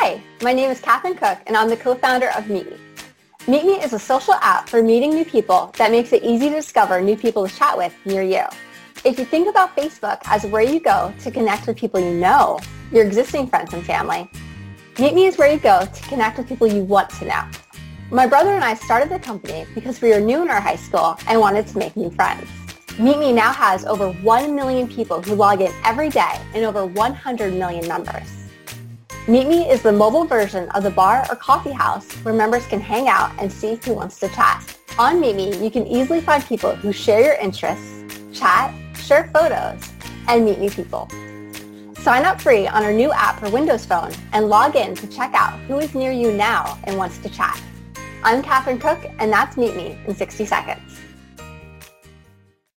Hi, my name is Catherine Cook and I'm the co-founder of MeetMe. Meet Me is a social app for meeting new people that makes it easy to discover new people to chat with near you. If you think about Facebook as where you go to connect with people you know, your existing friends and family, MeetMe is where you go to connect with people you want to know. My brother and I started the company because we were new in our high school and wanted to make new friends. MeetMe now has over 1 million people who log in every day and over 100 million members. MeetMe is the mobile version of the bar or coffee house where members can hang out and see who wants to chat. On MeetMe, you can easily find people who share your interests, chat, share photos, and meet new people. Sign up free on our new app for Windows Phone and log in to check out who is near you now and wants to chat. I'm Catherine Cook, and that's MeetMe in 60 seconds.